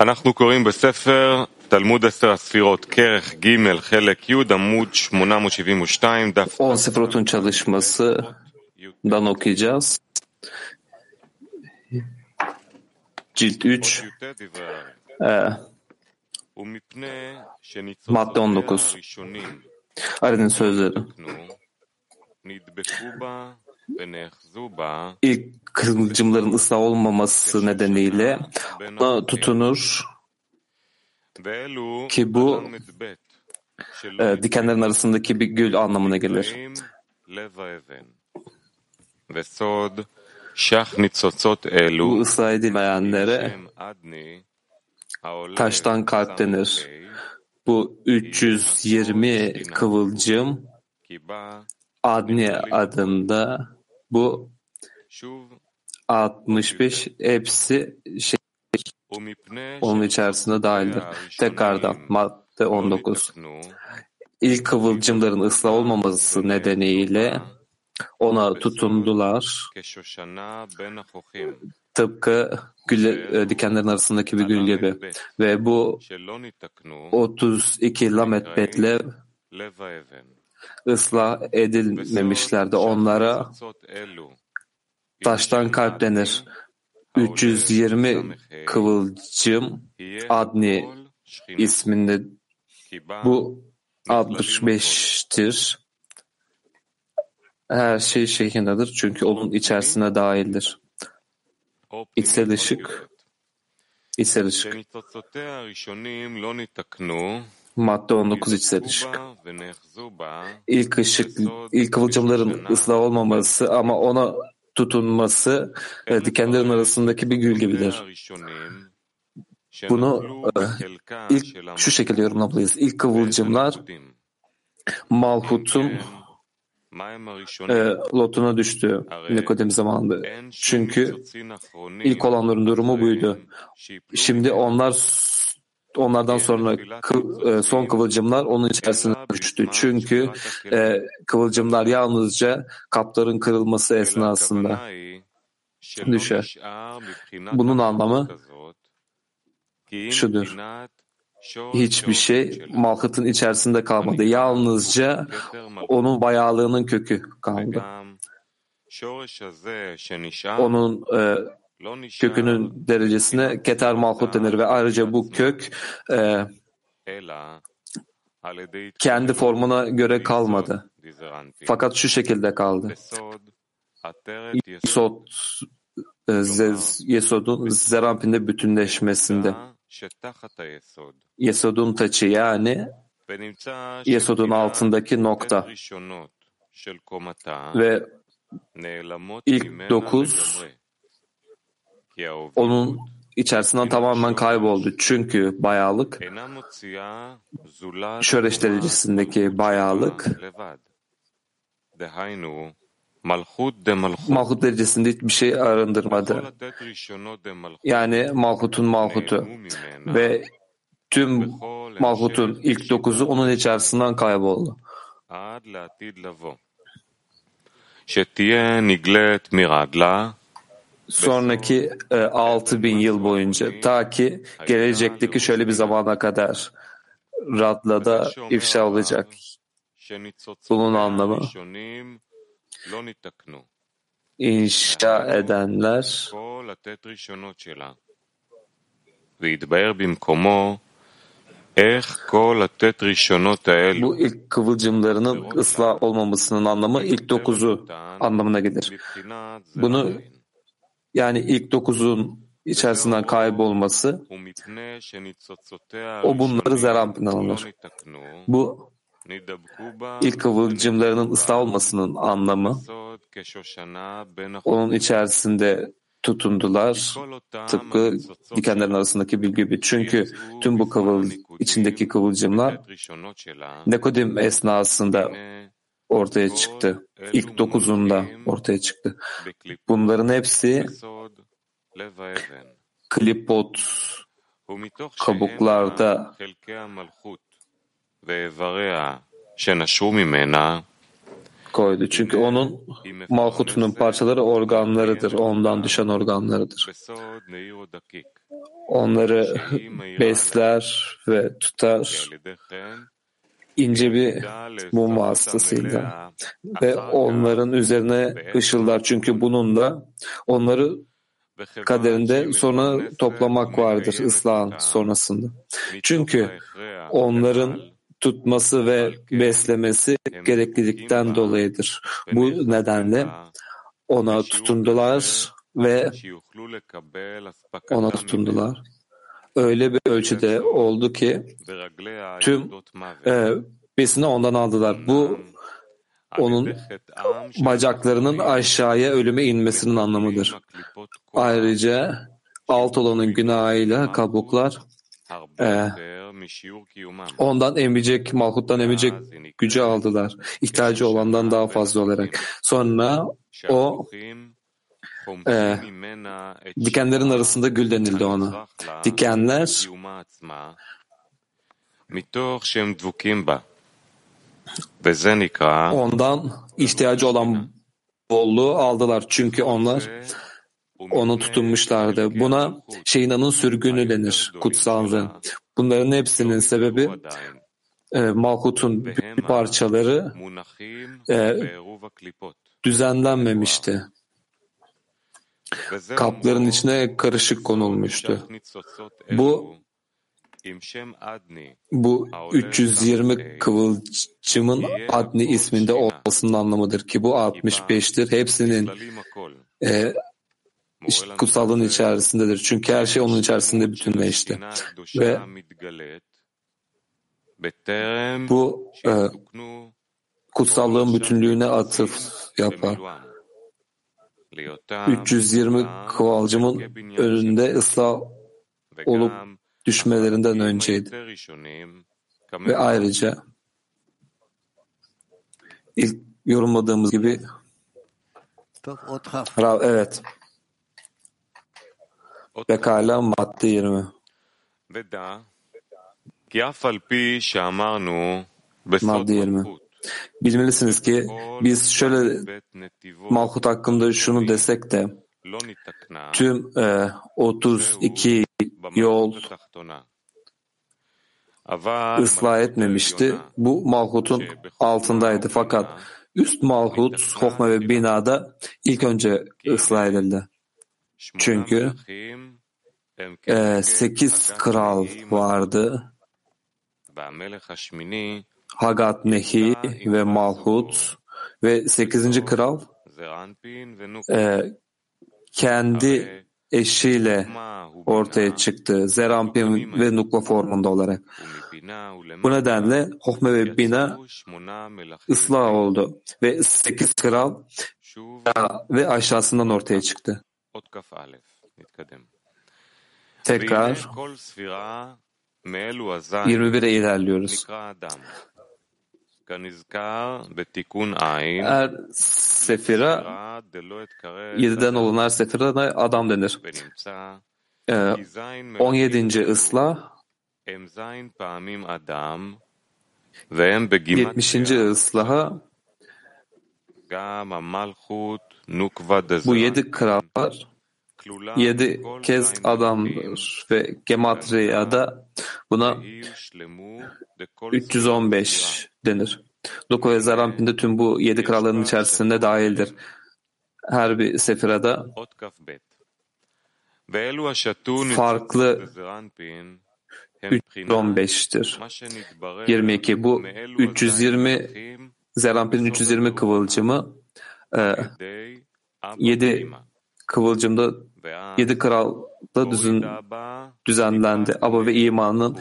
אנחנו קוראים בספר תלמוד עשר הספירות, כרך ג' חלק י' עמוד 872 דף 10 Sefirot'un çalışmasından okuyacağız. Cilt 3, י"ט דברי e, ומפני Madde 19. הראשונים Arin'in sözleri. ilk kıvılcımların ıslah olmaması nedeniyle ona tutunur ki bu e, dikenlerin arasındaki bir gül anlamına gelir. Bu ıslah edilmeyenlere taştan kalp denir. Bu 320 kıvılcım Adni adında bu 65 hepsi şey onun içerisinde dahildir. Tekrardan madde 19. İlk kıvılcımların ıslah olmaması nedeniyle ona tutundular. Tıpkı gülle, e, dikenlerin arasındaki bir gül gibi. Ve bu 32 lamet betle ıslah edilmemişler de onlara taştan kalp denir. 320 kıvılcım Adni isminde bu 65'tir. Her şey şehindadır çünkü onun içerisine dahildir. İçsel ışık, içsel ışık. Madde 19 içsel İlk ışık, ilk kıvılcımların ıslah olmaması ama ona tutunması e, dikenlerin arasındaki bir gül gibidir. Bunu e, ilk şu şekilde yorumlamalıyız. İlk kıvılcımlar Malhut'un e, lotuna düştü Nikodem zamanında. Çünkü ilk olanların durumu buydu. Şimdi onlar onlardan sonra kı- e, son kıvılcımlar onun içerisine düştü. Çünkü e, kıvılcımlar yalnızca kapların kırılması esnasında. düşer. Bunun anlamı şudur. Hiçbir şey Malhut'un içerisinde kalmadı. Yalnızca onun bayağılığının kökü kaldı. Onun e, kökünün derecesine Keter Malhut denir ve ayrıca bu kök e, kendi formuna göre kalmadı. Fakat şu şekilde kaldı. Yesod, e, Yesod'un Zerampin'de bütünleşmesinde. Yesod'un taçı yani Yesod'un altındaki nokta. Ve ilk dokuz onun içerisinden tamamen kayboldu. Çünkü bayağılık, şöreş derecesindeki bayağılık, Malhut derecesinde hiçbir şey arındırmadı. Yani Malhut'un Malhut'u ve tüm Malhut'un ilk dokuzu onun içerisinden kayboldu sonraki e, 6000 yıl boyunca ta ki gelecekteki şöyle bir zamana kadar Radla'da ifşa olacak. Bunun anlamı inşa edenler bu ilk kıvılcımlarının ıslah olmamasının anlamı ilk dokuzu anlamına gelir. Bunu yani ilk dokuzun içerisinden kaybolması o bunları zeram planlanır. Bu ilk kıvılcımlarının ıslah olmasının anlamı onun içerisinde tutundular tıpkı dikenlerin arasındaki bilgi gibi. Çünkü tüm bu kıvıl, içindeki kıvılcımlar Nekodim esnasında ortaya çıktı. İlk dokuzunda ortaya çıktı. Bunların hepsi klipot kabuklarda koydu. Çünkü onun malhutunun parçaları organlarıdır. Ondan düşen organlarıdır. Onları besler ve tutar ince bir mum vasıtasıyla ve onların üzerine ışıldar. Çünkü bunun da onları kaderinde sonra toplamak vardır ıslahın sonrasında. Çünkü onların tutması ve beslemesi gereklilikten dolayıdır. Bu nedenle ona tutundular ve ona tutundular. Öyle bir ölçüde oldu ki tüm e, besini ondan aldılar. Bu onun bacaklarının aşağıya ölüme inmesinin anlamıdır. Ayrıca alt olanın günahıyla kabuklar e, ondan emecek, malhuttan emecek gücü aldılar. İhtiyacı olandan daha fazla olarak. Sonra o e, dikenlerin arasında gül denildi ona. Dikenler ondan ihtiyacı olan bolluğu aldılar. Çünkü onlar onu tutunmuşlardı. Buna şeyinanın sürgünü denir, kutsallığı. Bunların hepsinin sebebi e, Malhut'un bir parçaları e, düzenlenmemişti. Kapların içine karışık konulmuştu. Bu bu 320 kıvılcımın Adni isminde olmasının anlamıdır ki bu 65'tir. Hepsinin e, kutsallığın içerisindedir. Çünkü her şey onun içerisinde bütünleşti. Ve bu e, kutsallığın bütünlüğüne atıf yapar. 320 kıvılcımın önünde ıslah olup düşmelerinden önceydi. Ve ayrıca ilk yorumladığımız gibi evet. Pekala madde 20 Madde 20 Bilmelisiniz ki biz şöyle Malhut hakkında şunu desek de tüm e, 32 yol ıslah etmemişti. Bu Malhut'un altındaydı. Fakat üst Malhut, Hokma ve Bina'da ilk önce ıslah edildi. Çünkü e, sekiz kral vardı. Hagat Nehi ve Malhut ve sekizinci kral e, kendi eşiyle ortaya çıktı. Zerampin ve Nukla formunda olarak. Bu nedenle Hohme ve Bina ıslah oldu ve sekiz kral ve aşağısından ortaya çıktı. Tekrar 21'e ilerliyoruz. Er sefira, yediden olan er sefira da adam denir. Ee, 17. ıslah, 70. ıslaha bu yedi krallar yedi kez adamdır ve Gematriya'da buna 315 denir. Luko ve Zarampin'de tüm bu yedi kralların içerisinde dahildir. Her bir sefirada farklı 315'tir. 22. Bu 320 Zerampin'in 320 kıvılcımı e, 7 kıvılcımda yedi kralda düzün, düzenlendi. Aba ve imanın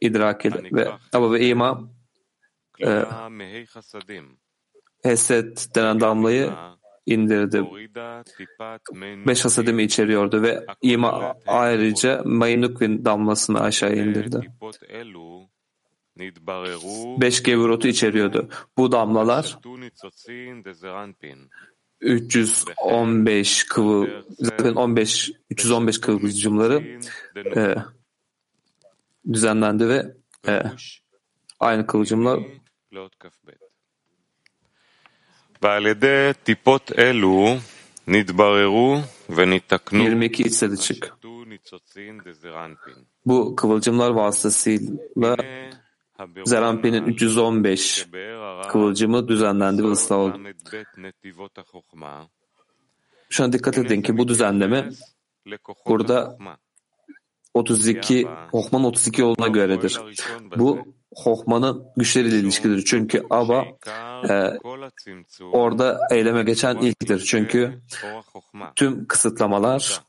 idrak edildi. Ve Aba ve iman e, Hesed denen damlayı indirdi. Beş hasadimi içeriyordu ve ima ayrıca Mayinukvin damlasını aşağı indirdi. Beş gevurotu içeriyordu. Bu damlalar 315 kıvıl zaten 15 315 kıvılcımları e, düzenlendi ve e, aynı kıvılcımla ועל ידי טיפות אלו נתבררו 22 içsedi çık. Bu kıvılcımlar vasıtasıyla Zerampin'in 315 kıvılcımı düzenlendi ve ıslah oldu. Şuna dikkat edin ki bu düzenleme burada 32 Hohman 32 yoluna göredir. Bu Hohman'ın güçleriyle ilişkidir. Çünkü Aba e, orada eyleme geçen ilktir. Çünkü tüm kısıtlamalar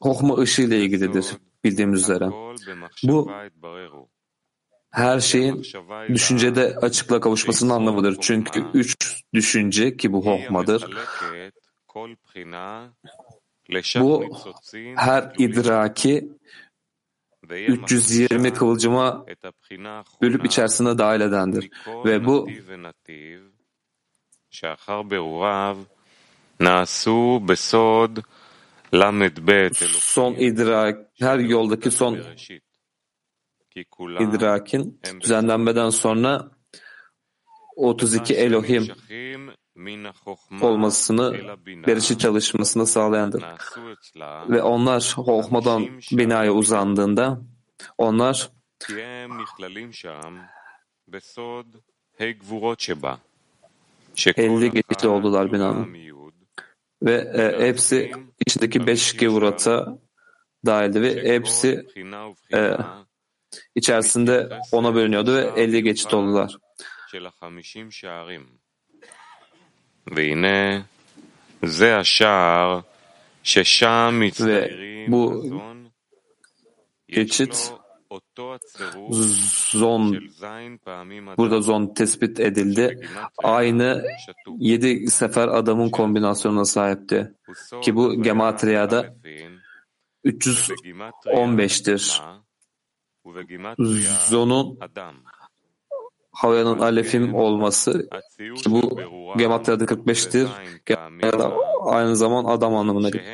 Hohma ışığıyla ilgilidir bildiğimiz üzere. Bu her şeyin düşüncede açıkla kavuşmasının anlamıdır. Çünkü üç düşünce ki bu Hohma'dır. Bu her idraki 320 kıvılcıma bölüp içerisine dahil edendir. Ve bu son idrak, her yoldaki son idrakin düzenlenmeden sonra 32 Elohim olmasını, berişi çalışmasını sağlayandır. Ve onlar Hohma'dan binaya uzandığında onlar elli geçti oldular binanın. Ve e, hepsi içindeki beş gevurata dahildi ve hepsi e, içerisinde ona bölünüyordu ve elli geçit oldular. Ve bu geçit zon burada zon tespit edildi. Aynı yedi sefer adamın kombinasyonuna sahipti. Ki bu Gematria'da 315'tir. Zon'un Havaya'nın alefim olması ki bu Gematria'da 45'tir. Aynı zaman adam anlamına gelir.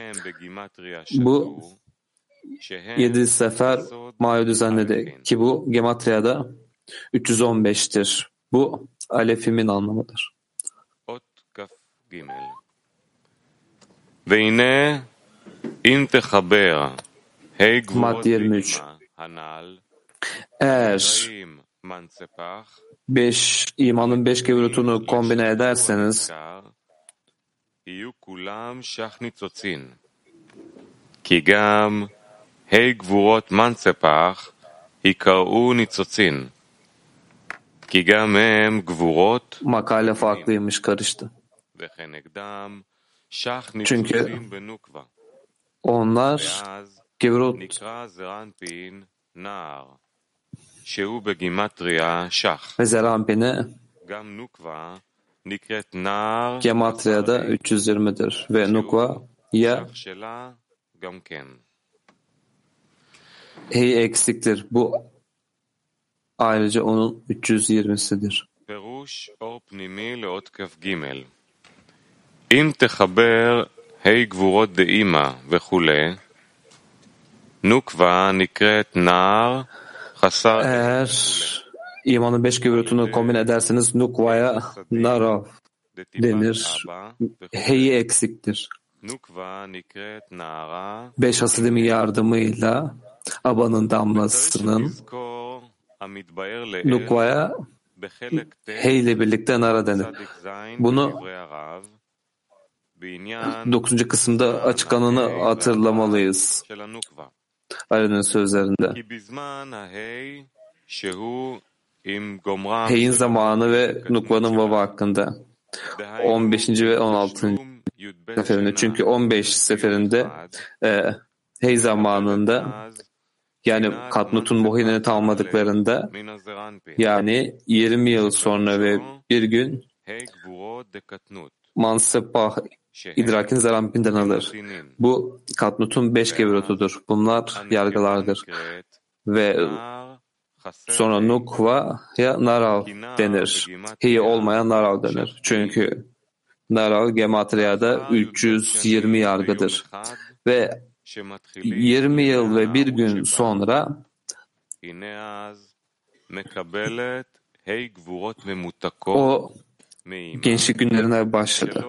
Bu yedi sefer Maya düzenledi ki bu Gematria'da 315'tir. Bu alefimin anlamıdır. Madde 23 Eğer beş, imanın beş kevrutunu kombine ederseniz ki gam hey gvurot mansepach yikaru nitzotsin ki gam hem gvurot makale farklıymış karıştı. Çünkü onlar Gevrot ve Zerampin'e Gematria'da 320'dir ve Nukva ya hey eksiktir. Bu ayrıca onun 320'sidir. אם תחבר ה' גבורות דאמא וכולי, נוקבה נקראת נער חסר... eğer imanın beş gevurutunu kombin ederseniz nukvaya narav denir. Heyi eksiktir. Beş hasidimi yardımıyla abanın damlasının nukvaya hey ile birlikte nara denir. Bunu dokuzuncu kısımda açıklananı hatırlamalıyız. Ali'nin sözlerinde. Hey'in zamanı ve Nukva'nın vava hakkında. 15. ve 16. seferinde. Çünkü 15 seferinde e, Hey zamanında yani Katnut'un Mohinen'i tamamladıklarında yani 20 yıl sonra ve bir gün Mansepah idrakin zarampinden alır. Bu Katnut'un beş gevrotudur. Bunlar yargılardır. Ve sonra Nukva ya Narav denir. Hi olmayan Narav denir. Çünkü Narav Gematria'da 320 yargıdır. Ve 20 yıl ve bir gün sonra o gençlik günlerine başladı.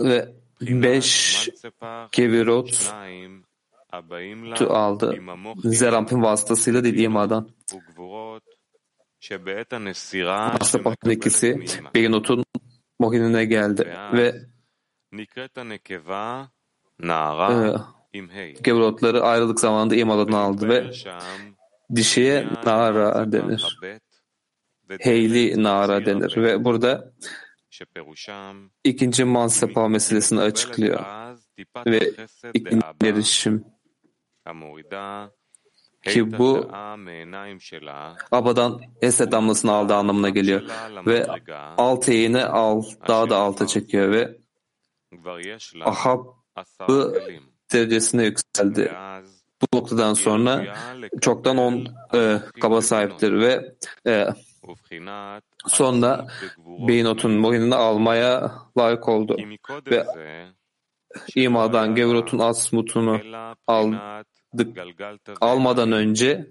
ve beş kevirot aldı. Zeramp'in vasıtasıyla değil imadan. Masrap'ın ikisi Beginot'un mohinine geldi ve e, kevirotları ayrılık zamanında imadan aldı ve dişiye Nara denir. Heyli Nara denir. ve burada ikinci mansepa meselesini açıklıyor. Ve ikinci erişim. Ki bu abadan Esed damlasını aldığı anlamına geliyor. Ve alt eğini al, daha da alta çekiyor ve Ahab'ı derecesine yükseldi. Bu noktadan sonra çoktan on e, kaba sahiptir ve e, sonra Beynot'un mohinini almaya layık oldu ve imadan Gevrot'un asmutunu aldık, almadan önce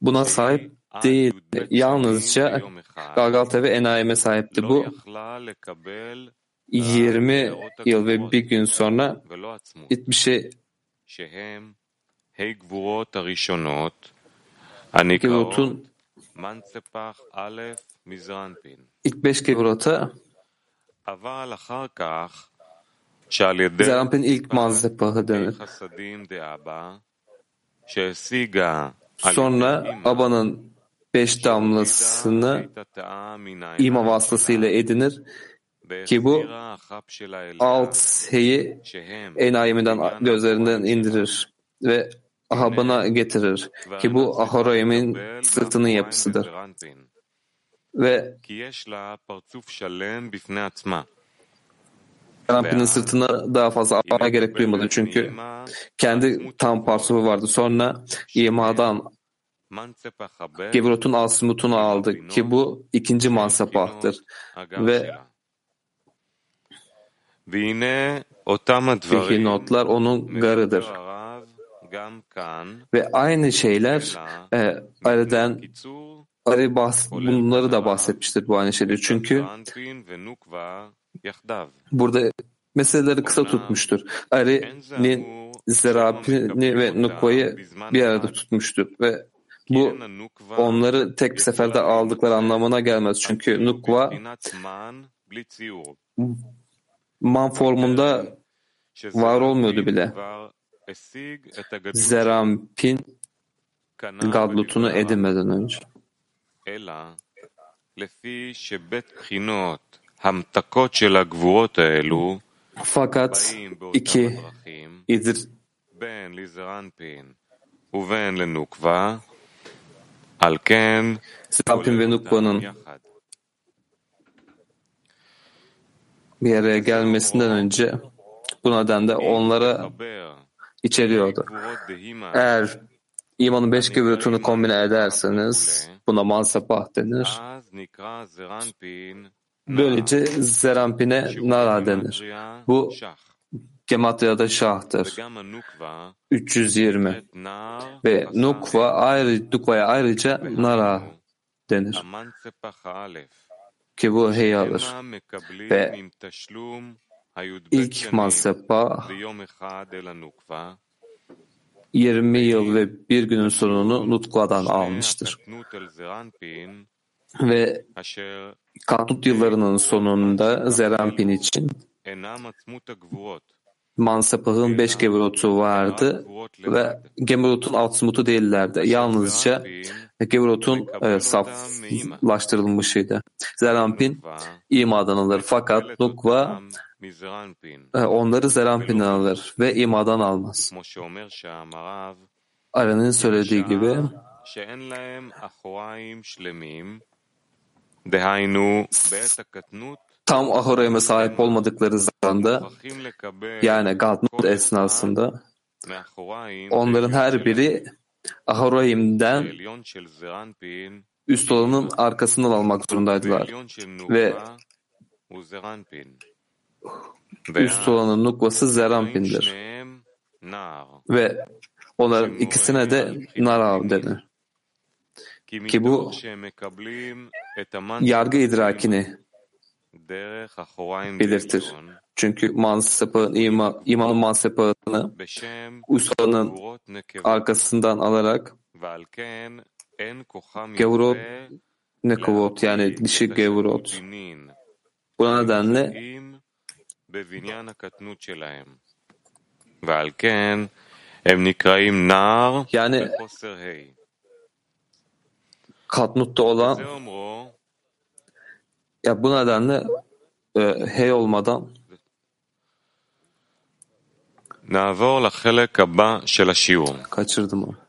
buna sahip değil. Yalnızca Galgalta ve Enayim'e sahipti. Bu. 20 yıl ve bir gün sonra hiçbir şey Gevrot'un ilk beş Gevrot'a Zeramp'in ilk mazepahı denir. Sonra Aba'nın beş damlasını ima vasıtasıyla edinir ki bu alt heyi enayiminden gözlerinden indirir ve Ahab'ına getirir ki bu Ahoroim'in sırtının yapısıdır. Ve Rampinin sırtına daha fazla almaya gerek duymadı çünkü kendi tam parçası vardı. Sonra imadan Gevrot'un asmutunu aldı ki bu ikinci mansapahtır. Ve Peki notlar onun garıdır. Ve aynı şeyler e, Ari'den Ari bahs bunları da bahsetmiştir bu aynı şeyleri. Çünkü burada meseleleri kısa tutmuştur. Ari'nin Zerapini ve Nukva'yı bir arada tutmuştur ve bu onları tek bir seferde aldıkları anlamına gelmez. Çünkü Nukva man formunda var olmuyordu bile. Zerampin gadlutunu edinmeden önce. Fakat iki idir Zerampin ve Nukva'nın bir araya gelmesinden önce bu nedenle onlara içeriyordu. Eğer imanın beş kıvırtını kombine ederseniz buna mansapah denir. Böylece Zerampin'e Nara denir. Bu Gematya'da Şah'tır. 320 ve Nukva ayrı, Nukva'ya ayrıca Nara denir. Ki bu hey alır. Ve ilk mansapa 20 yıl ve bir günün sonunu Nutkva'dan almıştır. Ve Katut yıllarının sonunda Zerampin için Mansapah'ın beş Gevrot'u vardı ve Gevrot'un alt smutu değillerdi. Yalnızca Gevrot'un e, saflaştırılmışıydı. Zerampin imadan alır fakat Nukva onları Zerampin'den alır ve imadan almaz. Aran'ın söylediği gibi. Tam Ahoraim'e sahip olmadıkları zamanda yani Gadnut esnasında onların her biri Ahoraim'den üst olanın arkasından almak zorundaydılar. Ve üst olanın nukvası Zerampin'dir. Ve onların ikisine de Narav denir. Ki bu yargı idrakini belirtir. Çünkü mansepağın ima, imanın mansepağını Usa'nın arkasından alarak Gevrot Nekuvot yani dişi Gevrot. Bu nedenle yani Katnut'ta olan ya bu nedenle e, hey olmadan נעבור לחלק הבא של השיעור. kaçırdım onu.